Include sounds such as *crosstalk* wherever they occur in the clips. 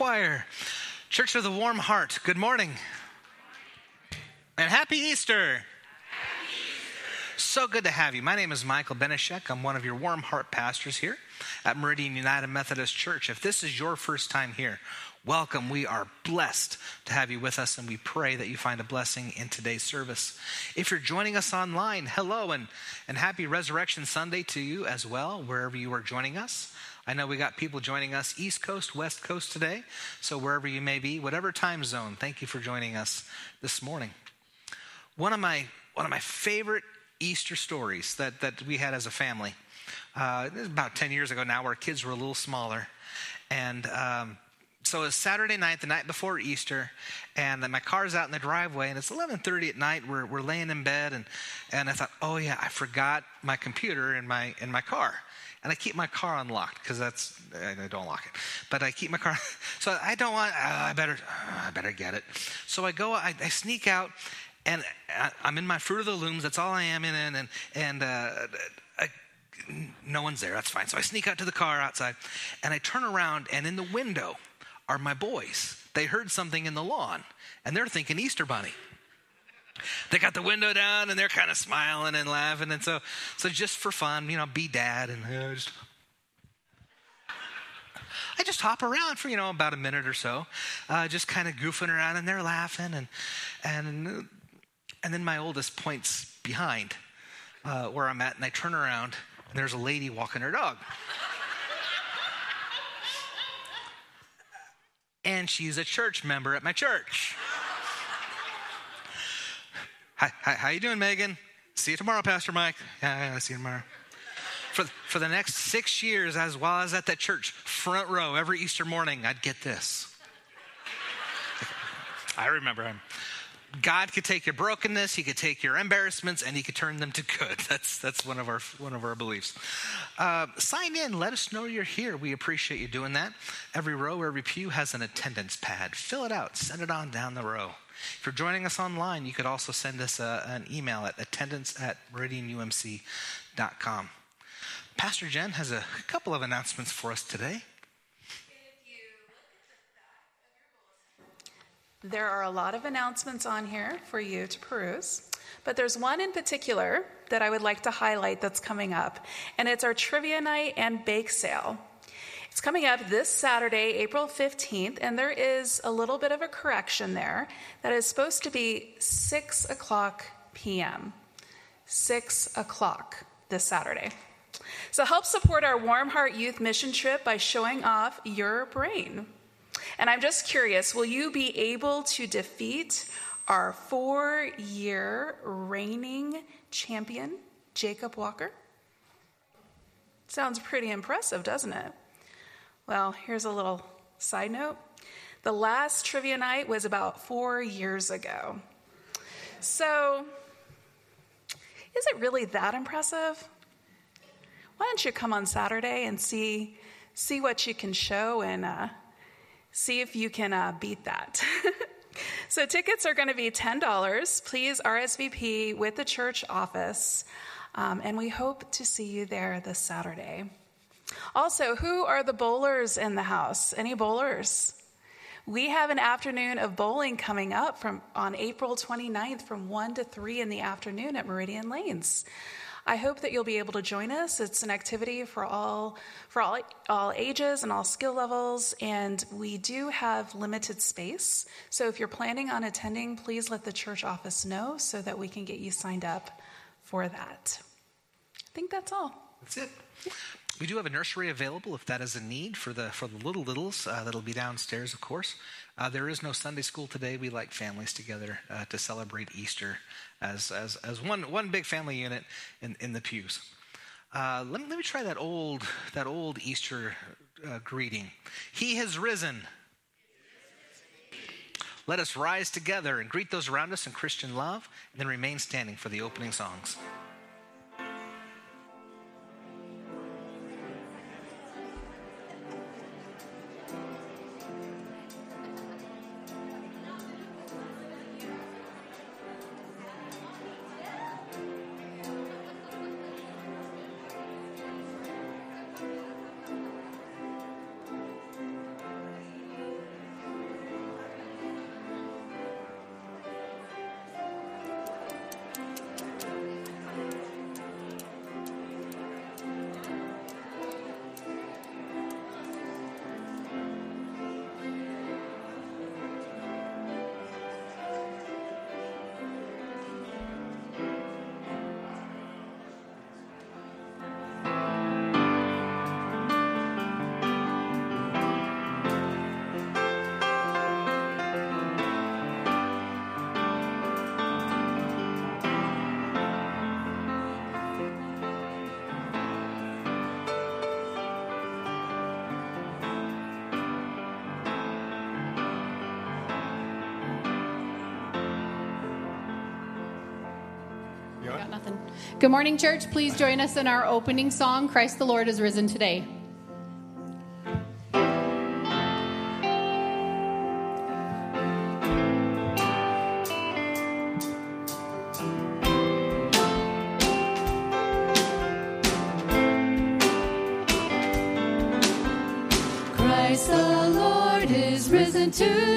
Choir. Church of the Warm Heart, good morning. And happy Easter. So good to have you. My name is Michael Beneshek. I'm one of your Warm Heart pastors here at Meridian United Methodist Church. If this is your first time here, welcome. We are blessed to have you with us, and we pray that you find a blessing in today's service. If you're joining us online, hello and, and happy Resurrection Sunday to you as well, wherever you are joining us. I know we got people joining us East Coast, West Coast today. So wherever you may be, whatever time zone, thank you for joining us this morning. One of my one of my favorite Easter stories that, that we had as a family. Uh, this is about 10 years ago now, where kids were a little smaller. And um, so it's Saturday night, the night before Easter, and my car's out in the driveway, and it's 11:30 at night. We're we're laying in bed, and and I thought, oh yeah, I forgot my computer in my in my car and I keep my car unlocked because that's I don't lock it, but I keep my car. *laughs* So I don't want. Uh, I better. Uh, I better get it. So I go. I, I sneak out, and I, am in my Fruit of the Looms. That's all I am in, and and uh, I, no one's there. That's fine. So I sneak out to the car outside, and I turn around, and in the window are my boys. They heard something in the lawn, and they're thinking Easter Bunny they got the window down and they're kind of smiling and laughing. And so, so just for fun, you know, be dad and uh, just, I just hop around for, you know, about a minute or so, uh, just kind of goofing around and they're laughing. And, and, and then my oldest points behind uh, where I'm at and I turn around and there's a lady walking her dog. and she's a church member at my church. Hi, hi, how you doing, Megan? See you tomorrow, Pastor Mike. Yeah, yeah, see you tomorrow. For, for the next six years, as well as at that church, front row, every Easter morning, I'd get this. I remember him. God could take your brokenness, He could take your embarrassments, and He could turn them to good. *laughs* That's that's one of our one of our beliefs. Uh, sign in. Let us know you're here. We appreciate you doing that. Every row, every pew has an attendance pad. Fill it out. Send it on down the row. If you're joining us online, you could also send us a, an email at attendance at meridianumc.com. Pastor Jen has a couple of announcements for us today. There are a lot of announcements on here for you to peruse, but there's one in particular that I would like to highlight that's coming up, and it's our trivia night and bake sale. It's coming up this Saturday, April 15th, and there is a little bit of a correction there that is supposed to be 6 o'clock p.m. 6 o'clock this Saturday. So help support our Warm Heart Youth Mission Trip by showing off your brain. And I'm just curious will you be able to defeat our four year reigning champion, Jacob Walker? Sounds pretty impressive, doesn't it? Well, here's a little side note. The last trivia night was about four years ago. So, is it really that impressive? Why don't you come on Saturday and see, see what you can show and uh, see if you can uh, beat that? *laughs* so, tickets are going to be $10. Please RSVP with the church office, um, and we hope to see you there this Saturday. Also, who are the bowlers in the house? Any bowlers? We have an afternoon of bowling coming up from on April 29th from 1 to 3 in the afternoon at Meridian Lanes. I hope that you'll be able to join us. It's an activity for all for all, all ages and all skill levels and we do have limited space. So if you're planning on attending, please let the church office know so that we can get you signed up for that. I think that's all. That's it. We do have a nursery available if that is a need for the for the little littles. Uh, that'll be downstairs, of course. Uh, there is no Sunday school today. We like families together uh, to celebrate Easter as as as one one big family unit in in the pews. Uh, let me let me try that old that old Easter uh, greeting. He has risen. Let us rise together and greet those around us in Christian love, and then remain standing for the opening songs. Good morning, church. Please join us in our opening song, Christ the Lord is Risen Today. Christ the Lord is risen to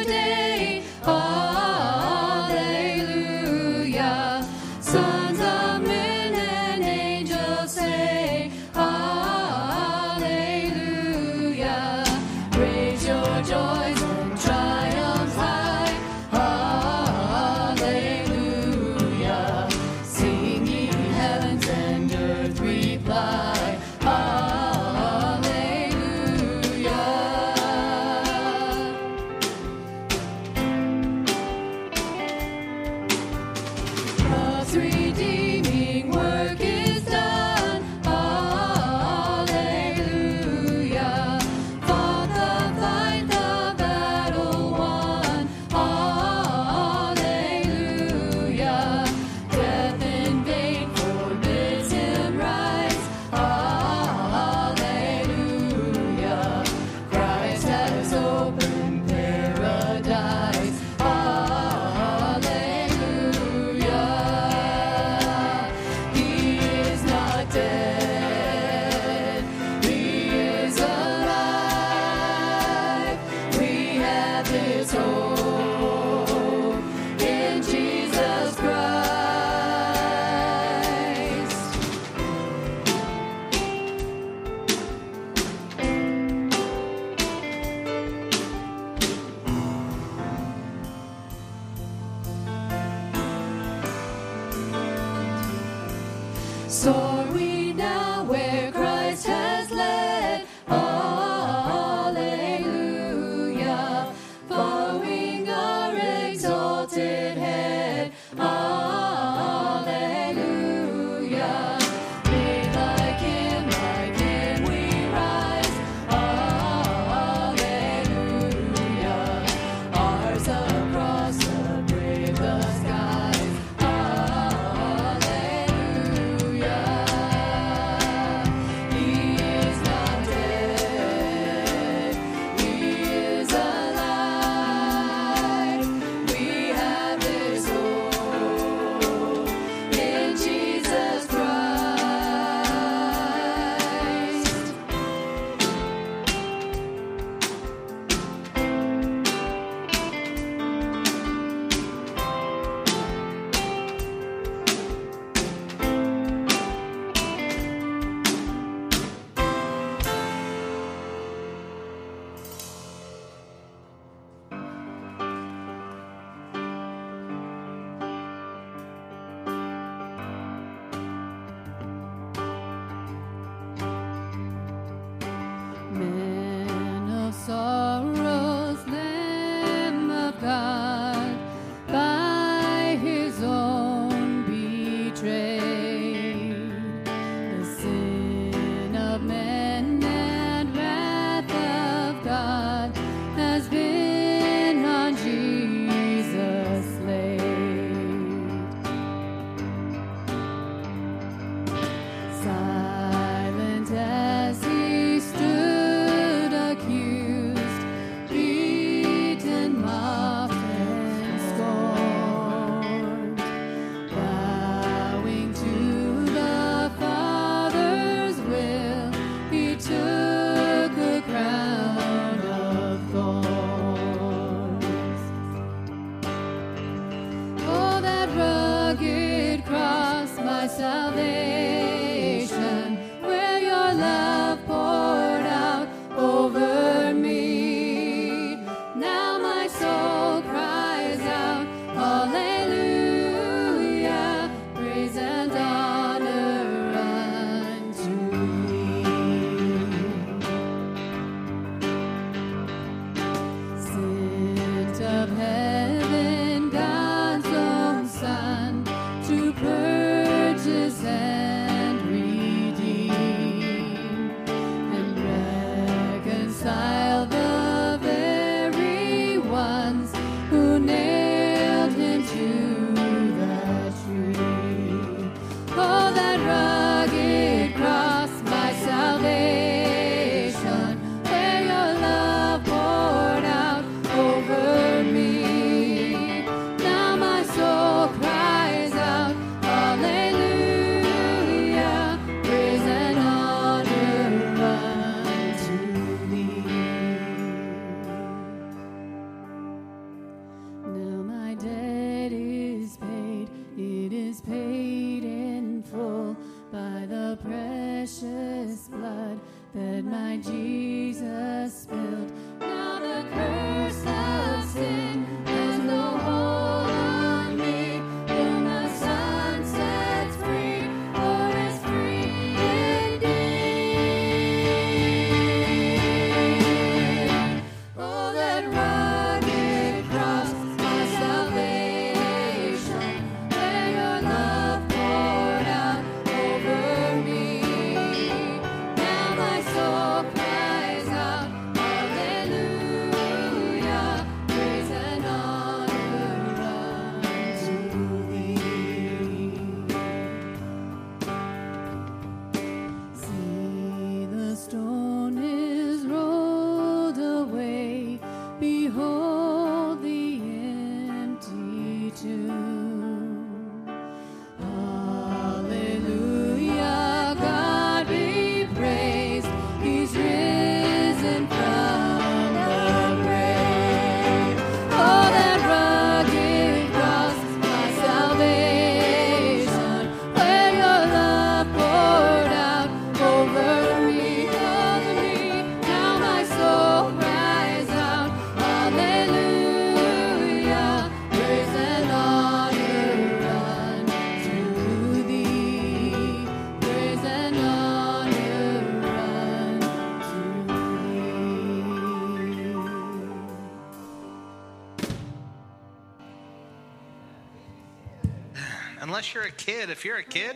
unless you're a kid. If you're a kid,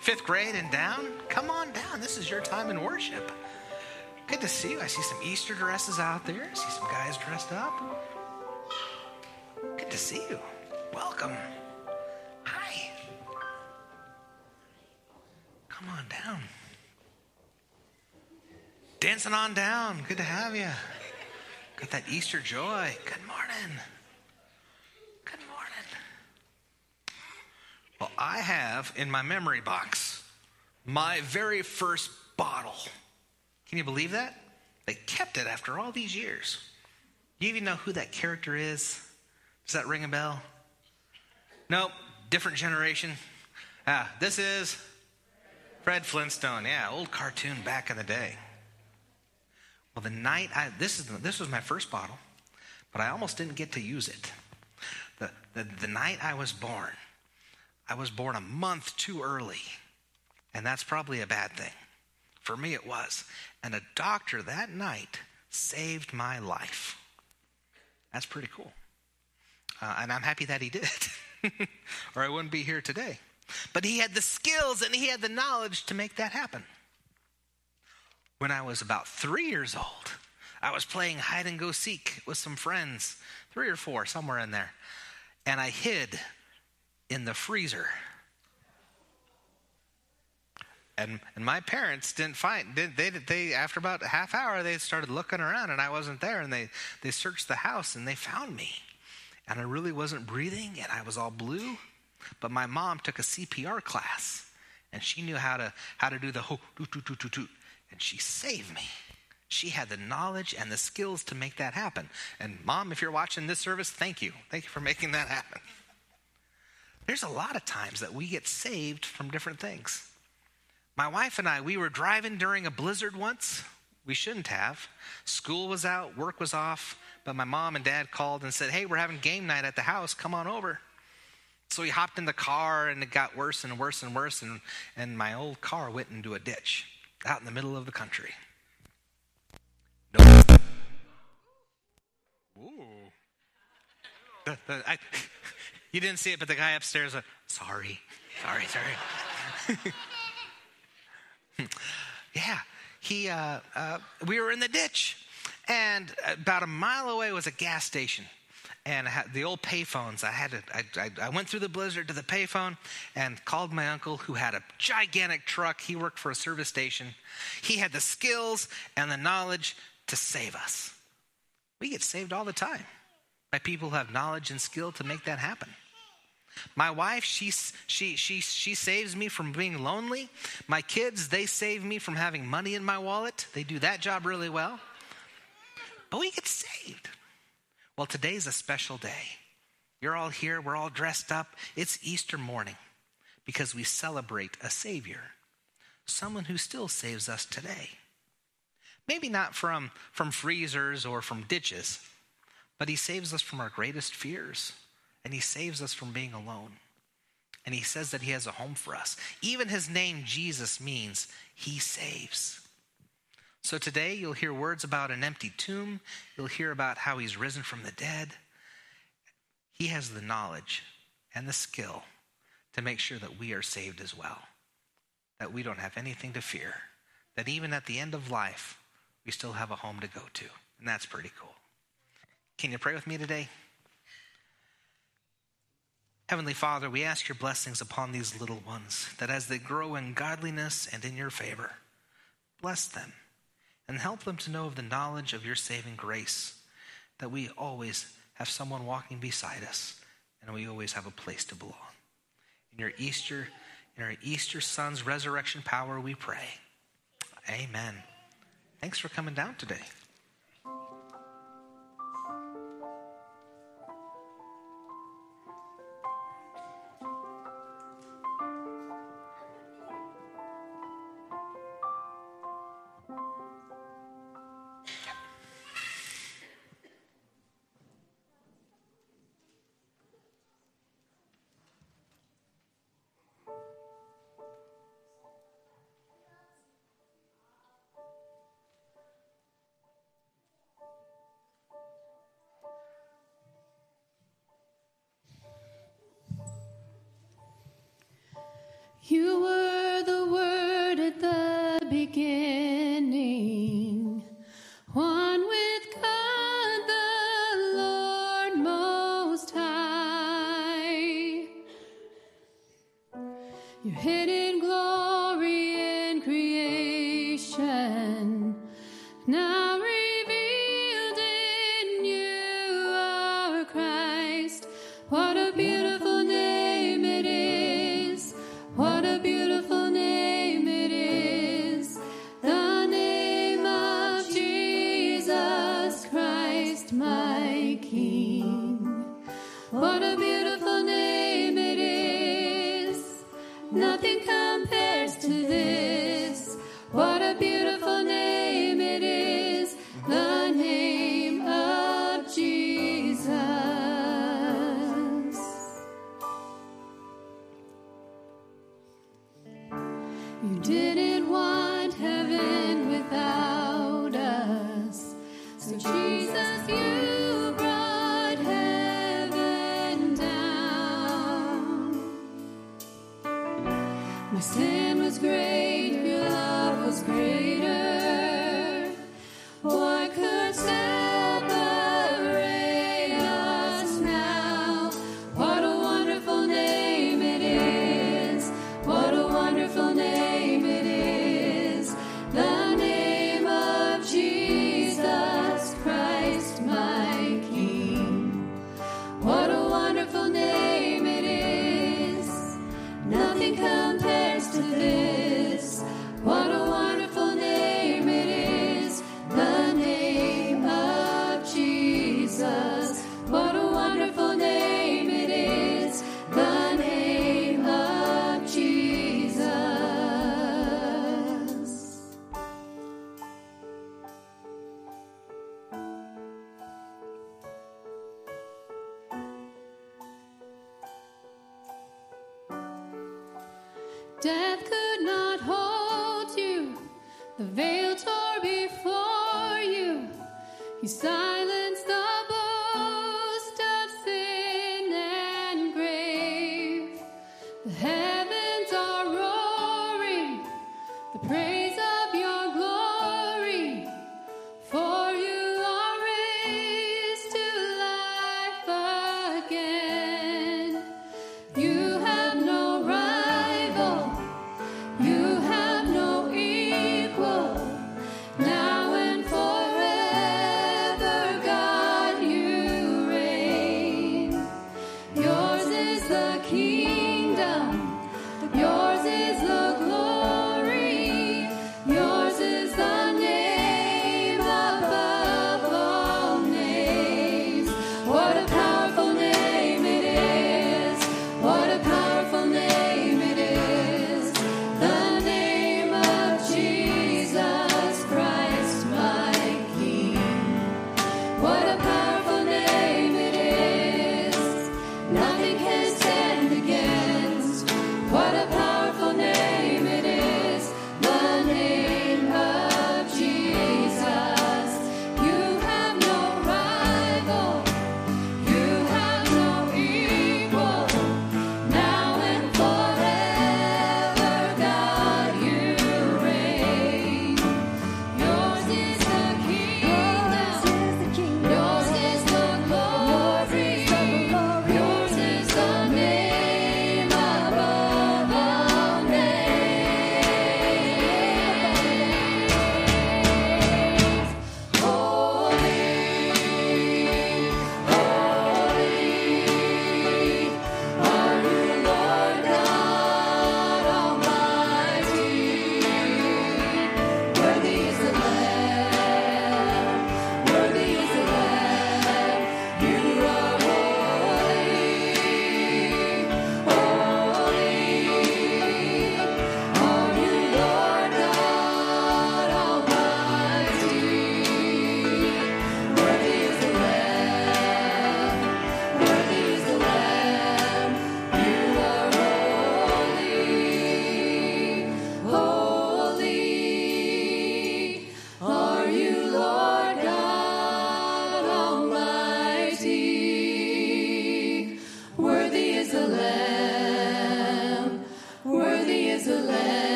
fifth grade and down, come on down. This is your time in worship. Good to see you. I see some Easter dresses out there. I see some guys dressed up. Good to see you. Welcome. Hi. Come on down. Dancing on down. Good to have you. Got that Easter joy. Good morning. Good morning. Well, I have in my memory box my very first bottle. Can you believe that? They kept it after all these years. Do you even know who that character is? Does that ring a bell? Nope, different generation. Ah, this is Fred Flintstone. Yeah, old cartoon back in the day. Well, the night I this is this was my first bottle, but I almost didn't get to use it. The, the, the night I was born, I was born a month too early, and that's probably a bad thing. For me, it was. And a doctor that night saved my life. That's pretty cool. Uh, and I'm happy that he did, *laughs* or I wouldn't be here today. But he had the skills and he had the knowledge to make that happen. When I was about three years old, I was playing hide and go seek with some friends, three or four, somewhere in there. And I hid in the freezer. And, and my parents didn't find they, they, they after about a half hour they started looking around and I wasn't there and they they searched the house and they found me. And I really wasn't breathing and I was all blue but my mom took a CPR class and she knew how to how to do the ho and she saved me. She had the knowledge and the skills to make that happen. And mom if you're watching this service thank you. Thank you for making that happen there's a lot of times that we get saved from different things my wife and I, we were driving during a blizzard once. We shouldn't have. School was out, work was off, but my mom and dad called and said, Hey, we're having game night at the house. Come on over. So we hopped in the car and it got worse and worse and worse. And, and my old car went into a ditch out in the middle of the country. Ooh. I, you didn't see it, but the guy upstairs, uh, sorry, sorry, sorry. *laughs* yeah, he. Uh, uh, we were in the ditch, and about a mile away was a gas station. And the old payphones. I had to. I, I, I went through the blizzard to the payphone and called my uncle, who had a gigantic truck. He worked for a service station. He had the skills and the knowledge to save us. We get saved all the time by people who have knowledge and skill to make that happen. My wife, she, she, she, she saves me from being lonely. My kids, they save me from having money in my wallet. They do that job really well. But we get saved. Well, today's a special day. You're all here, we're all dressed up. It's Easter morning because we celebrate a Savior, someone who still saves us today. Maybe not from, from freezers or from ditches, but He saves us from our greatest fears and he saves us from being alone. And he says that he has a home for us. Even his name, Jesus, means he saves. So today you'll hear words about an empty tomb. You'll hear about how he's risen from the dead. He has the knowledge and the skill to make sure that we are saved as well, that we don't have anything to fear, that even at the end of life, we still have a home to go to. And that's pretty cool. Can you pray with me today? Heavenly Father, we ask your blessings upon these little ones, that as they grow in godliness and in your favor, bless them and help them to know of the knowledge of your saving grace, that we always have someone walking beside us and we always have a place to belong. In your Easter, in our Easter Son's resurrection power, we pray. Amen. Thanks for coming down today.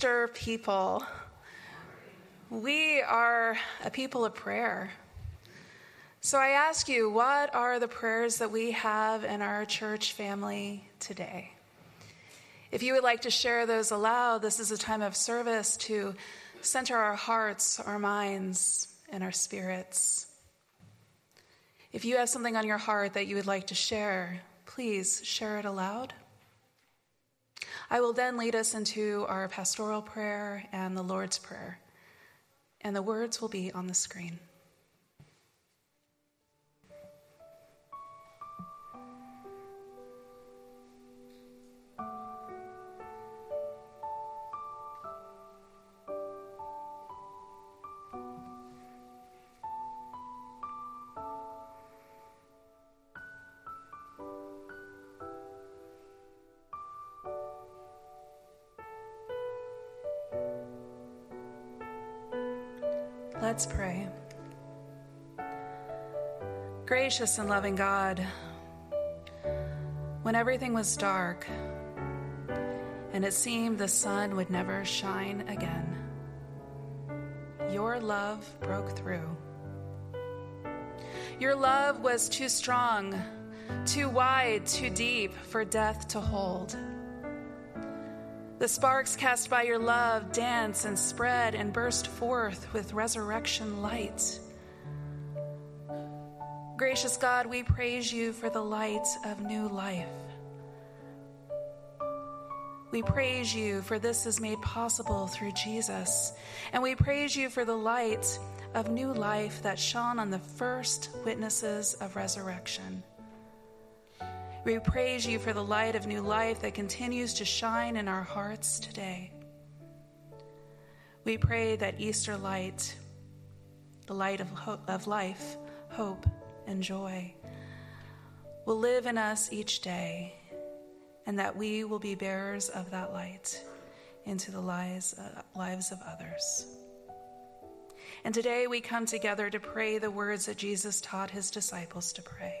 People, we are a people of prayer. So I ask you, what are the prayers that we have in our church family today? If you would like to share those aloud, this is a time of service to center our hearts, our minds, and our spirits. If you have something on your heart that you would like to share, please share it aloud. I will then lead us into our pastoral prayer and the Lord's Prayer, and the words will be on the screen. Let's pray. Gracious and loving God, when everything was dark and it seemed the sun would never shine again, your love broke through. Your love was too strong, too wide, too deep for death to hold. The sparks cast by your love dance and spread and burst forth with resurrection light. Gracious God, we praise you for the light of new life. We praise you for this is made possible through Jesus. And we praise you for the light of new life that shone on the first witnesses of resurrection. We praise you for the light of new life that continues to shine in our hearts today. We pray that Easter light, the light of, hope, of life, hope, and joy, will live in us each day, and that we will be bearers of that light into the lives, uh, lives of others. And today we come together to pray the words that Jesus taught his disciples to pray.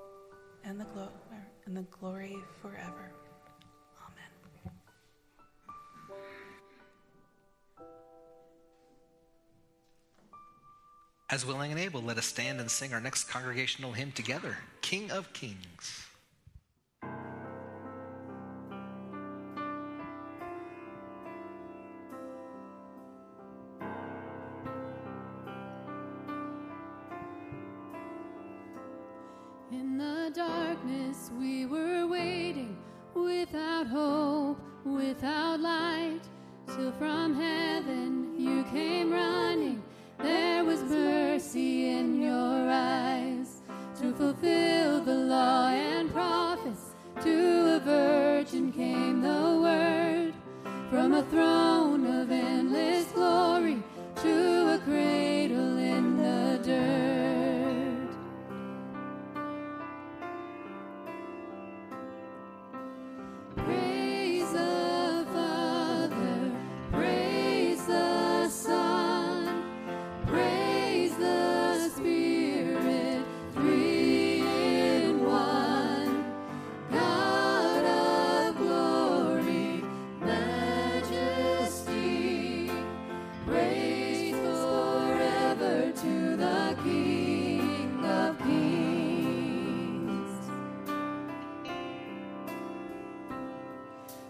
and the, glo- and the glory forever. Amen. As willing and able, let us stand and sing our next congregational hymn together King of Kings. Throne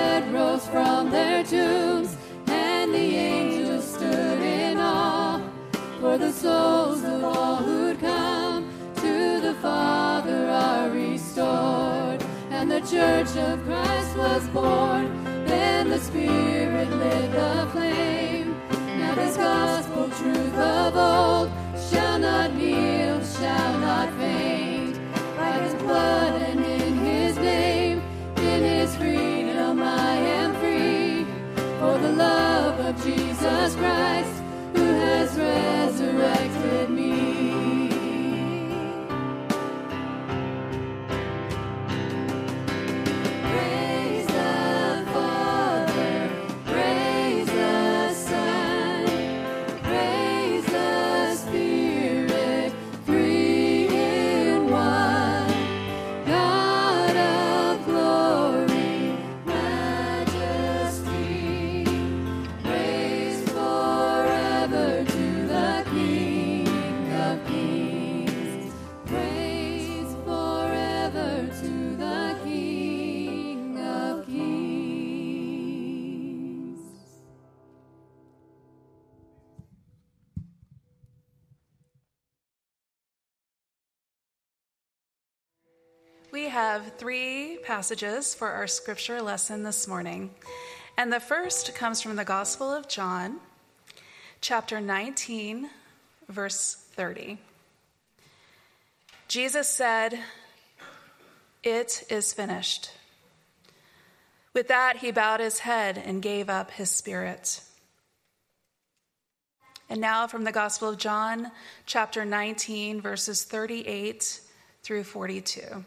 dead rose from their tombs, and the angels stood in awe, for the souls of all who'd come to the Father are restored, and the Church of Christ was born. Then the Spirit lit the flame. Now this gospel truth of old shall not kneel, shall not faint. By His blood Jesus Christ, who has resurrected have three passages for our scripture lesson this morning. And the first comes from the Gospel of John, chapter 19, verse 30. Jesus said, It is finished. With that, he bowed his head and gave up his spirit. And now from the Gospel of John, chapter 19, verses 38 through 42.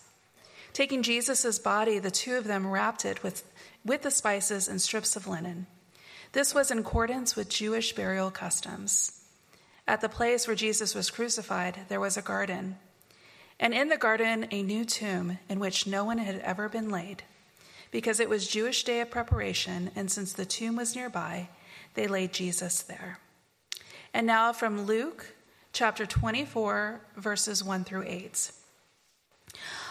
Taking Jesus' body, the two of them wrapped it with, with the spices and strips of linen. This was in accordance with Jewish burial customs. At the place where Jesus was crucified, there was a garden, and in the garden, a new tomb in which no one had ever been laid. Because it was Jewish day of preparation, and since the tomb was nearby, they laid Jesus there. And now from Luke chapter 24, verses 1 through 8.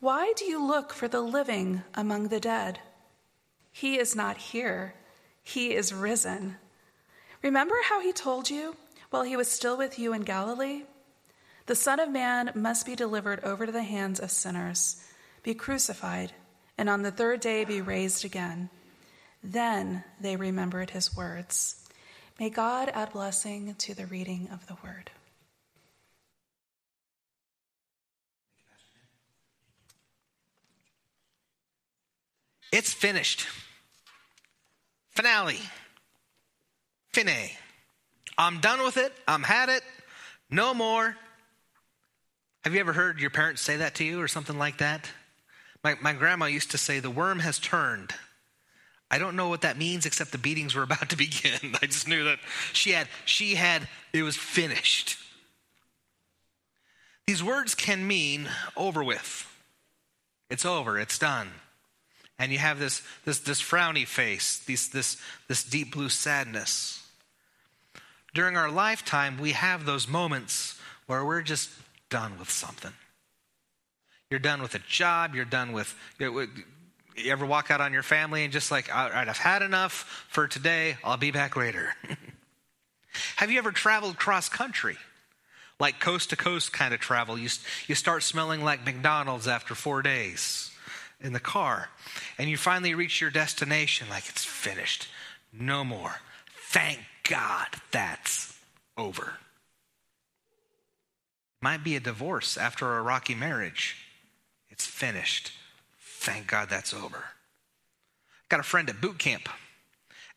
Why do you look for the living among the dead? He is not here, he is risen. Remember how he told you while he was still with you in Galilee? The Son of Man must be delivered over to the hands of sinners, be crucified, and on the third day be raised again. Then they remembered his words. May God add blessing to the reading of the word. It's finished. Finale. Fine. I'm done with it. I'm had it. No more. Have you ever heard your parents say that to you or something like that? My, my grandma used to say, The worm has turned. I don't know what that means except the beatings were *laughs* about to begin. I just knew that she had, she had, it was finished. These words can mean over with. It's over, it's done. And you have this, this, this frowny face, this, this, this deep blue sadness. During our lifetime, we have those moments where we're just done with something. You're done with a job, you're done with, you ever walk out on your family and just like, all right, I've had enough for today, I'll be back later. *laughs* have you ever traveled cross country? Like coast to coast kind of travel. You, you start smelling like McDonald's after four days in the car. And you finally reach your destination like it's finished. No more. Thank God that's over. Might be a divorce after a rocky marriage. It's finished. Thank God that's over. Got a friend at boot camp.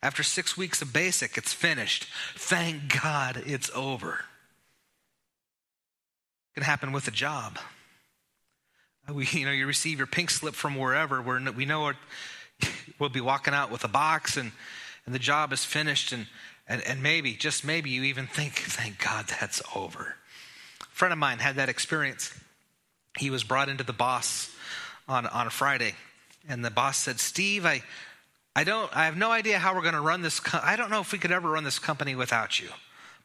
After six weeks of basic, it's finished. Thank God it's over. It can happen with a job. *laughs* We, you know, you receive your pink slip from wherever. Where we know *laughs* we'll be walking out with a box, and and the job is finished, and and and maybe just maybe you even think, thank God that's over. A friend of mine had that experience. He was brought into the boss on, on a Friday, and the boss said, Steve, I, I, don't, I have no idea how we're going to run this. Co- I don't know if we could ever run this company without you,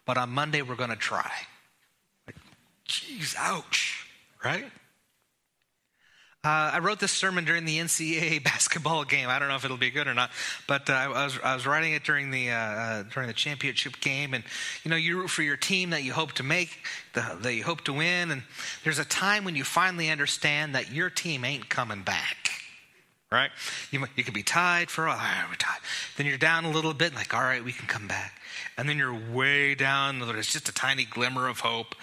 but on Monday we're going to try. Like, geez, ouch, right? Uh, I wrote this sermon during the NCAA *laughs* basketball game. I don't know if it'll be good or not, but uh, I, was, I was writing it during the uh, uh, during the championship game, and you know you root for your team that you hope to make, the, that you hope to win, and there's a time when you finally understand that your team ain't coming back. Right? You, you could be tied for a while. we're tied. Then you're down a little bit, like, all right, we can come back. And then you're way down. There's just a tiny glimmer of hope.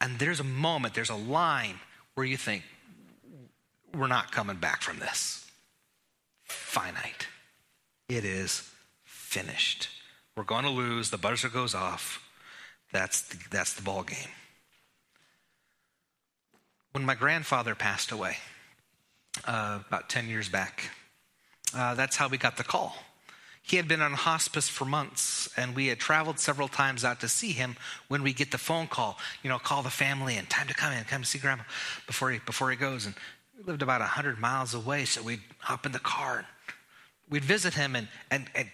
And there's a moment, there's a line where you think, we're not coming back from this. Finite. It is finished. We're going to lose. The buzzer goes off. That's the, that's the ball game. When my grandfather passed away, uh, about 10 years back, uh, that's how we got the call. He had been on hospice for months, and we had traveled several times out to see him when we get the phone call, you know, call the family and time to come in, come see grandma before he, before he goes. And we lived about 100 miles away, so we'd hop in the car and we'd visit him, and, and, and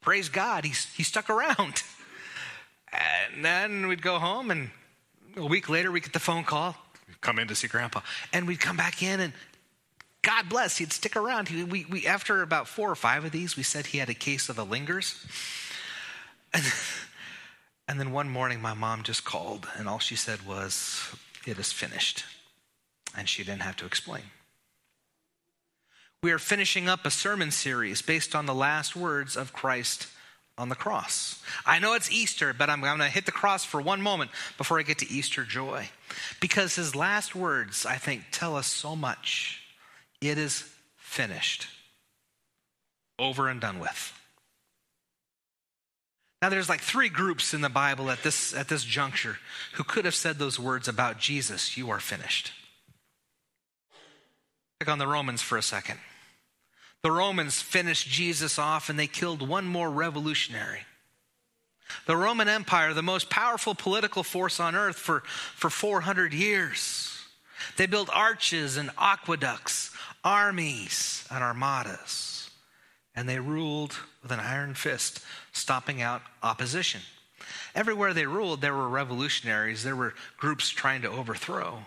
praise God, he, he stuck around. And then we'd go home, and a week later, we get the phone call come in to see grandpa. And we'd come back in, and God bless, he'd stick around. He, we, we, after about four or five of these, we said he had a case of the lingers. And, and then one morning, my mom just called, and all she said was, It is finished and she didn't have to explain. We are finishing up a sermon series based on the last words of Christ on the cross. I know it's Easter, but I'm, I'm going to hit the cross for one moment before I get to Easter joy. Because his last words, I think, tell us so much. It is finished, over and done with. Now, there's like three groups in the Bible at this, at this juncture who could have said those words about Jesus You are finished on the Romans for a second. The Romans finished Jesus off and they killed one more revolutionary. The Roman Empire, the most powerful political force on earth for, for 400 years. They built arches and aqueducts, armies and armadas, and they ruled with an iron fist, stomping out opposition. Everywhere they ruled, there were revolutionaries, there were groups trying to overthrow.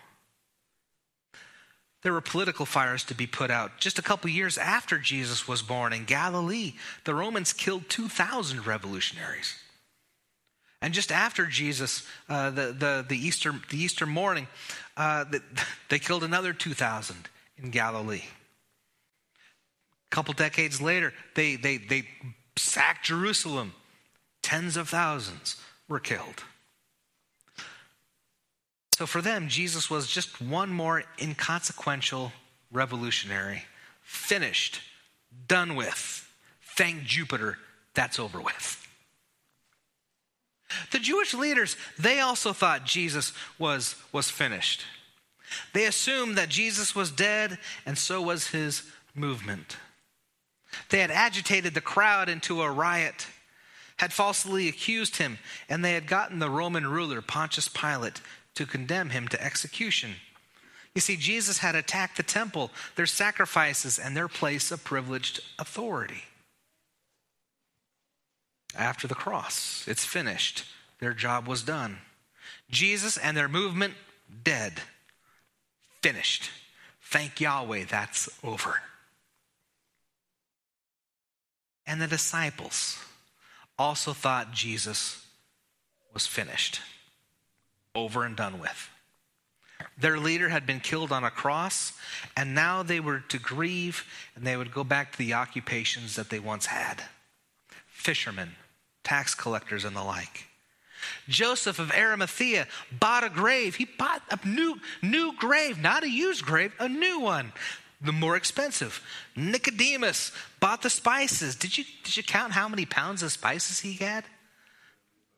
There were political fires to be put out. Just a couple years after Jesus was born in Galilee, the Romans killed 2,000 revolutionaries. And just after Jesus, uh, the, the, the, Easter, the Easter morning, uh, the, *laughs* they killed another 2,000 in Galilee. A couple decades later, they, they, they sacked Jerusalem. Tens of thousands were killed. So for them, Jesus was just one more inconsequential revolutionary. Finished, done with. Thank Jupiter, that's over with. The Jewish leaders, they also thought Jesus was, was finished. They assumed that Jesus was dead, and so was his movement. They had agitated the crowd into a riot, had falsely accused him, and they had gotten the Roman ruler, Pontius Pilate, to condemn him to execution. You see, Jesus had attacked the temple, their sacrifices, and their place of privileged authority. After the cross, it's finished. Their job was done. Jesus and their movement, dead. Finished. Thank Yahweh, that's over. And the disciples also thought Jesus was finished, over and done with. Their leader had been killed on a cross, and now they were to grieve and they would go back to the occupations that they once had fishermen, tax collectors, and the like. Joseph of Arimathea bought a grave. He bought a new, new grave, not a used grave, a new one, the more expensive. Nicodemus bought the spices. Did you, did you count how many pounds of spices he had?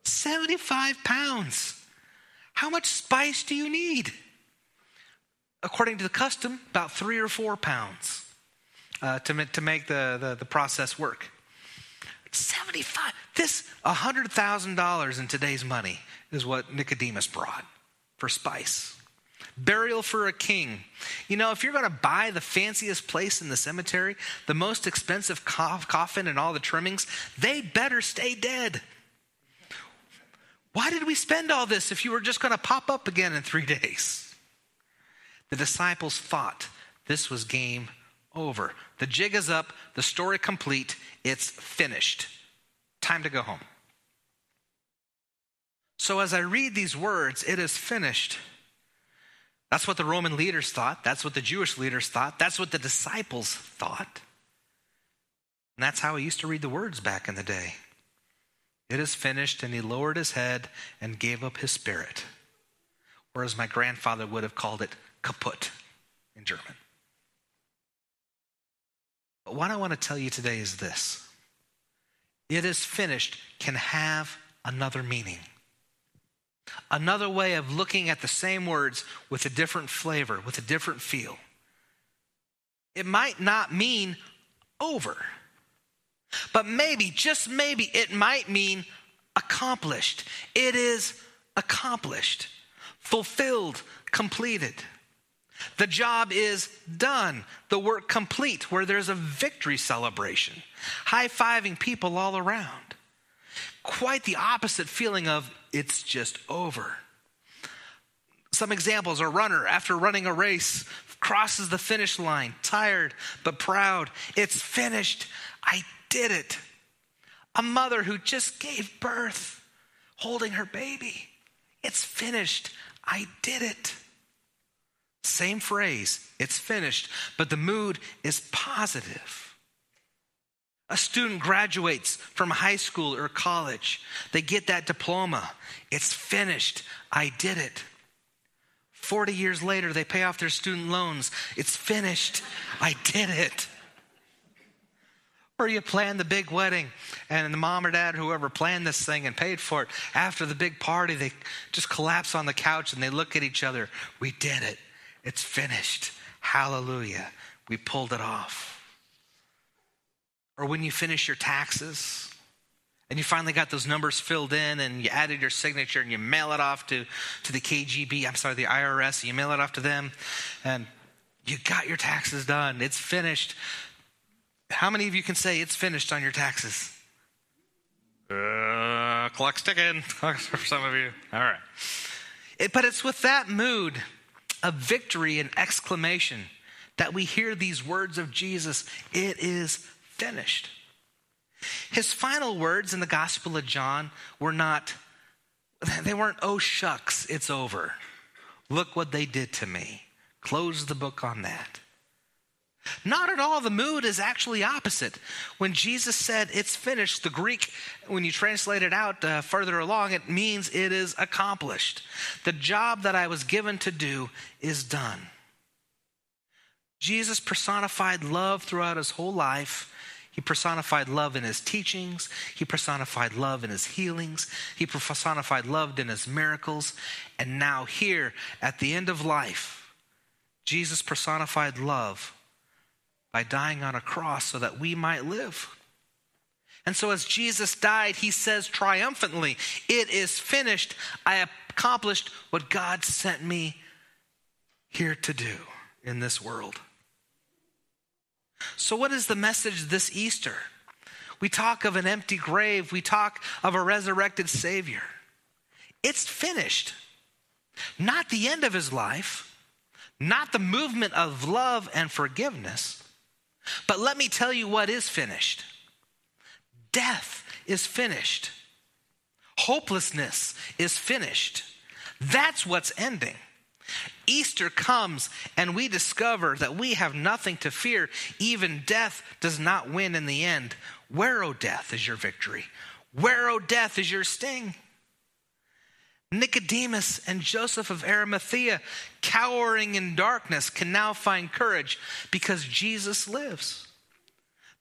75 pounds. How much spice do you need? According to the custom, about three or four pounds uh, to, to make the, the, the process work. 75. This $100,000 in today's money is what Nicodemus brought for spice. Burial for a king. You know, if you're going to buy the fanciest place in the cemetery, the most expensive coffin and all the trimmings, they better stay dead. Why did we spend all this if you were just going to pop up again in three *laughs* days? The disciples thought this was game over. The jig is up, the story complete, it's finished. Time to go home. So as I read these words, it is finished. That's what the Roman leaders thought. That's what the Jewish leaders thought. That's what the disciples thought. And that's how he used to read the words back in the day. It is finished, and he lowered his head and gave up his spirit. Or as my grandfather would have called it, kaput in German. But what I want to tell you today is this it is finished can have another meaning. Another way of looking at the same words with a different flavor, with a different feel. It might not mean over, but maybe, just maybe, it might mean accomplished. It is accomplished, fulfilled, completed. The job is done, the work complete, where there's a victory celebration, high fiving people all around. Quite the opposite feeling of it's just over. Some examples a runner, after running a race, crosses the finish line, tired but proud. It's finished. I did it. A mother who just gave birth, holding her baby. It's finished. I did it. Same phrase, it's finished, but the mood is positive. A student graduates from high school or college. They get that diploma. It's finished. I did it. 40 years later, they pay off their student loans. It's finished. I did it. Or you plan the big wedding, and the mom or dad, whoever planned this thing and paid for it, after the big party, they just collapse on the couch and they look at each other. We did it. It's finished. Hallelujah. We pulled it off. Or when you finish your taxes and you finally got those numbers filled in and you added your signature and you mail it off to, to the KGB, I'm sorry, the IRS, you mail it off to them and you got your taxes done. It's finished. How many of you can say it's finished on your taxes? Uh, clock's ticking *laughs* for some of you. All right. It, but it's with that mood of victory and exclamation that we hear these words of Jesus it is finished. His final words in the Gospel of John were not, *laughs* they weren't, oh shucks, it's over. Look what they did to me. Close the book on that. Not at all. The mood is actually opposite. When Jesus said it's finished, the Greek, when you translate it out uh, further along, it means it is accomplished. The job that I was given to do is done. Jesus personified love throughout his whole life. He personified love in his teachings. He personified love in his healings. He personified love in his miracles. And now, here at the end of life, Jesus personified love by dying on a cross so that we might live. And so, as Jesus died, he says triumphantly, It is finished. I accomplished what God sent me here to do in this world. So, what is the message this Easter? We talk of an empty grave, we talk of a resurrected Savior. It's finished. Not the end of his life, not the movement of love and forgiveness, but let me tell you what is finished death is finished, hopelessness is finished. That's what's ending. Easter comes and we discover that we have nothing to fear. Even death does not win in the end. Where, O oh, death, is your victory? Where, O oh, death, is your sting? Nicodemus and Joseph of Arimathea, cowering in darkness, can now find courage because Jesus lives.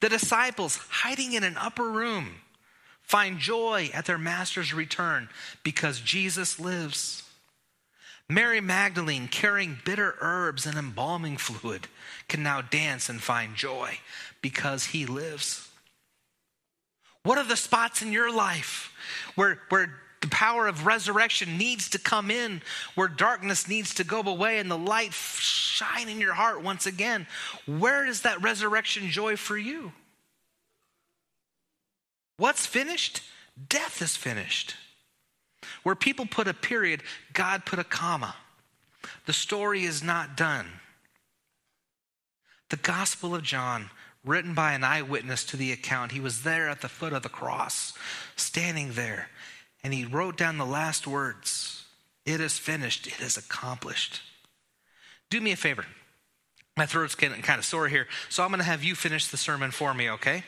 The disciples, hiding in an upper room, find joy at their master's return because Jesus lives. Mary Magdalene, carrying bitter herbs and embalming fluid, can now dance and find joy because he lives. What are the spots in your life where, where the power of resurrection needs to come in, where darkness needs to go away and the light shine in your heart once again? Where is that resurrection joy for you? What's finished? Death is finished. Where people put a period, God put a comma. The story is not done. The Gospel of John, written by an eyewitness to the account, he was there at the foot of the cross, standing there, and he wrote down the last words It is finished, it is accomplished. Do me a favor. My throat's getting kind of sore here, so I'm going to have you finish the sermon for me, okay?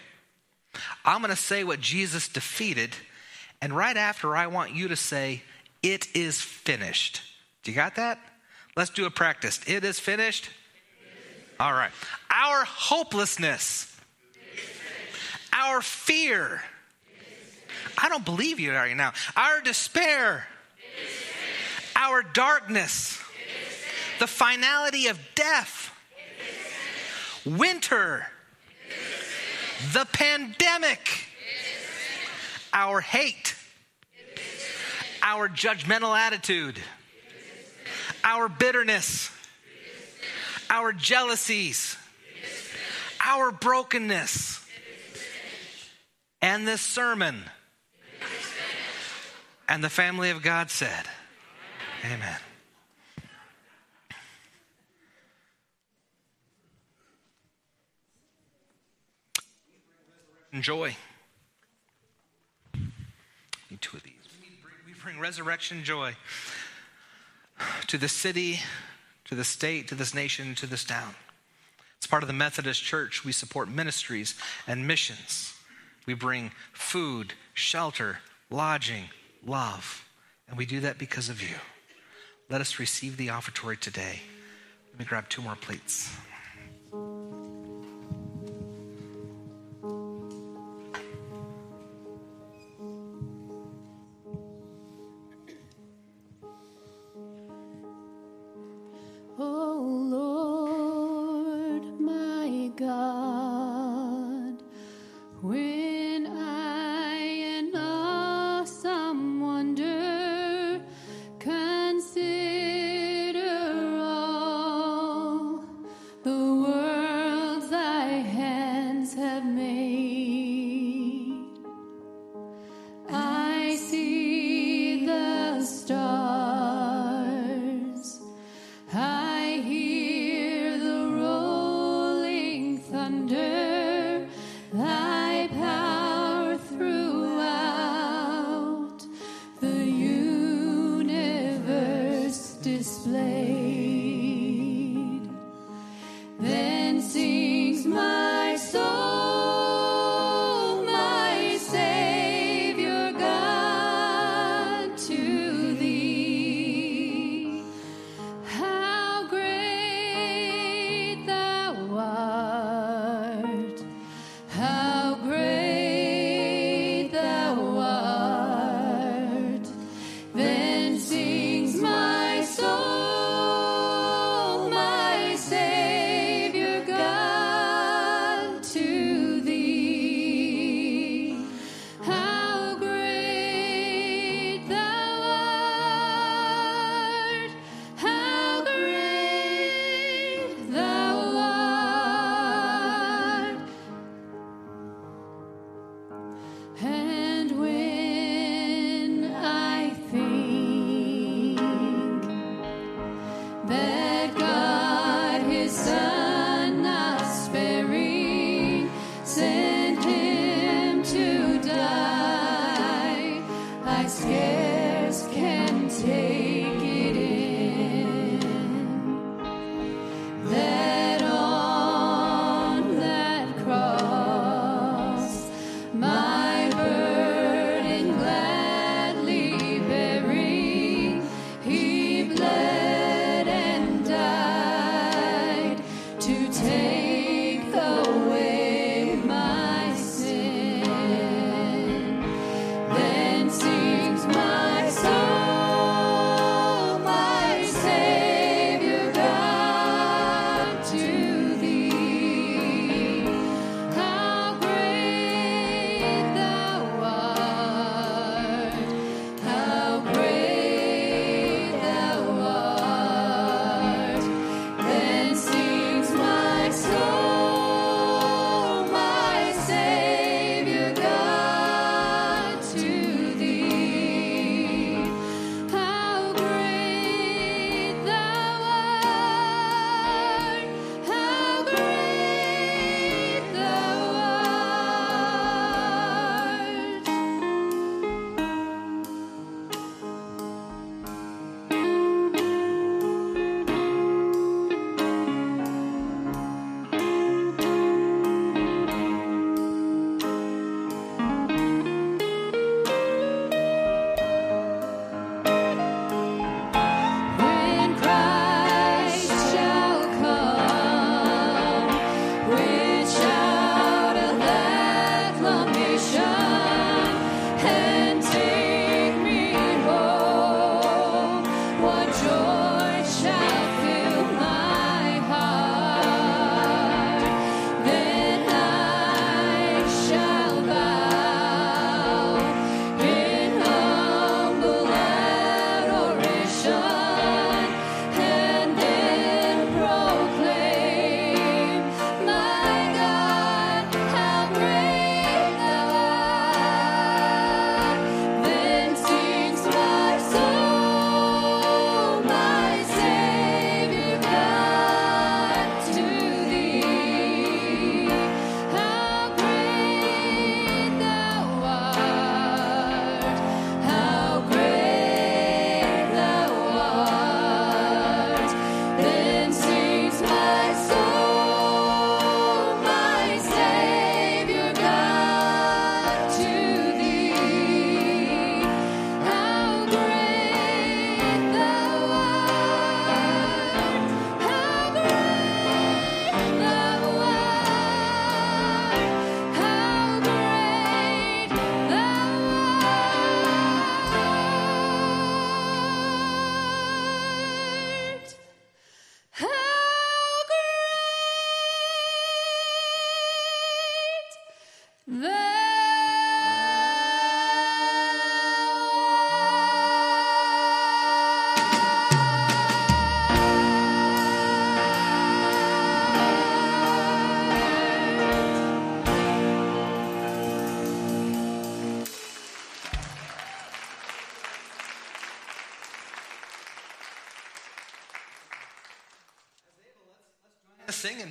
I'm going to say what Jesus defeated, and right after, I want you to say, It is finished. Do you got that? Let's do a practice. It is finished. All right. Our hopelessness, our fear. I don't believe you right now. Our despair, our darkness, the finality of death, winter. The pandemic, our hate, our judgmental attitude, our bitterness, our jealousies, our brokenness, and this sermon. And the family of God said, Amen. and joy. Need two of these. We bring resurrection joy to the city, to the state, to this nation, to this town. It's part of the Methodist Church. We support ministries and missions. We bring food, shelter, lodging, love. And we do that because of you. Let us receive the offertory today. Let me grab two more plates.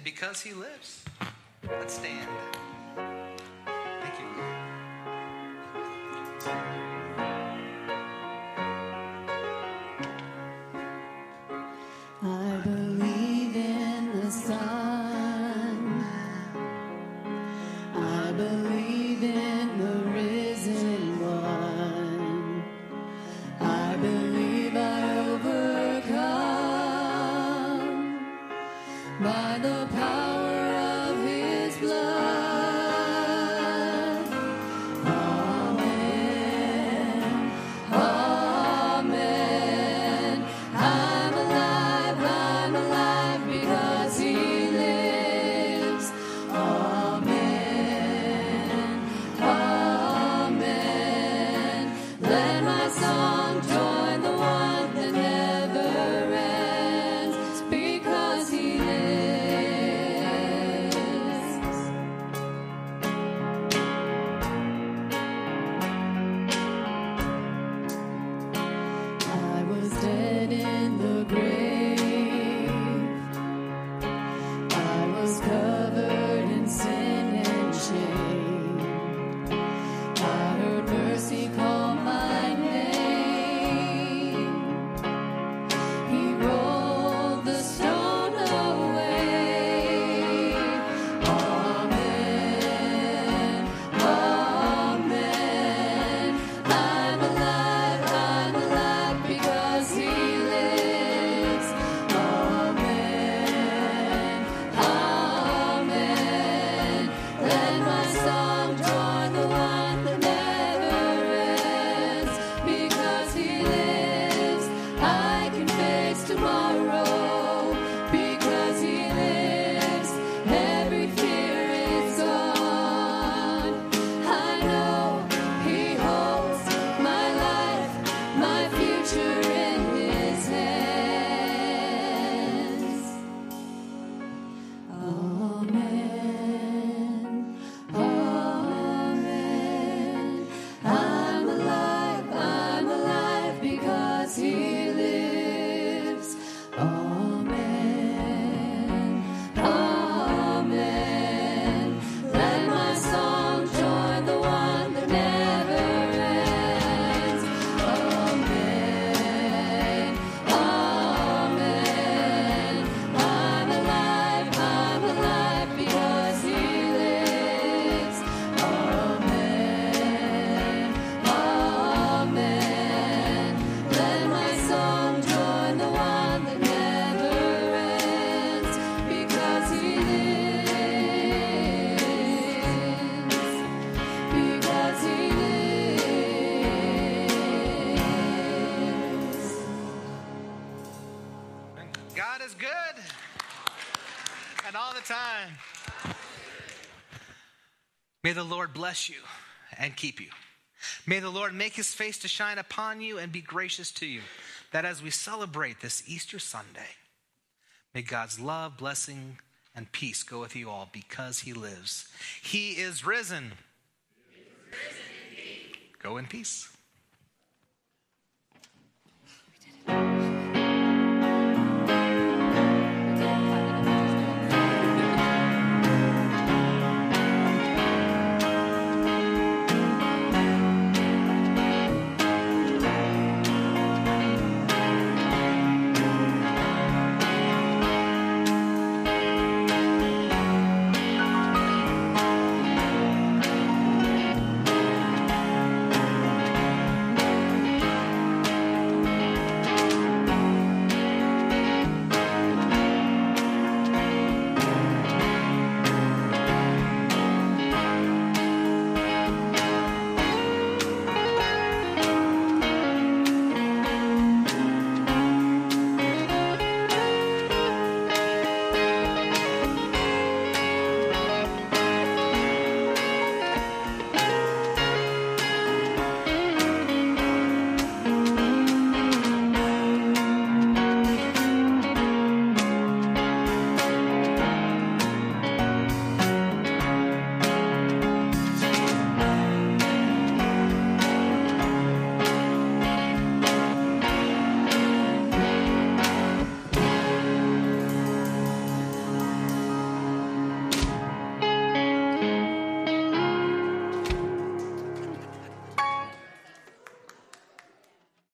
because he lives. Let's stand. God is good and all the time. May the Lord bless you and keep you. May the Lord make his face to shine upon you and be gracious to you. That as we celebrate this Easter Sunday, may God's love, blessing, and peace go with you all because he lives. He is risen. He is risen go in peace.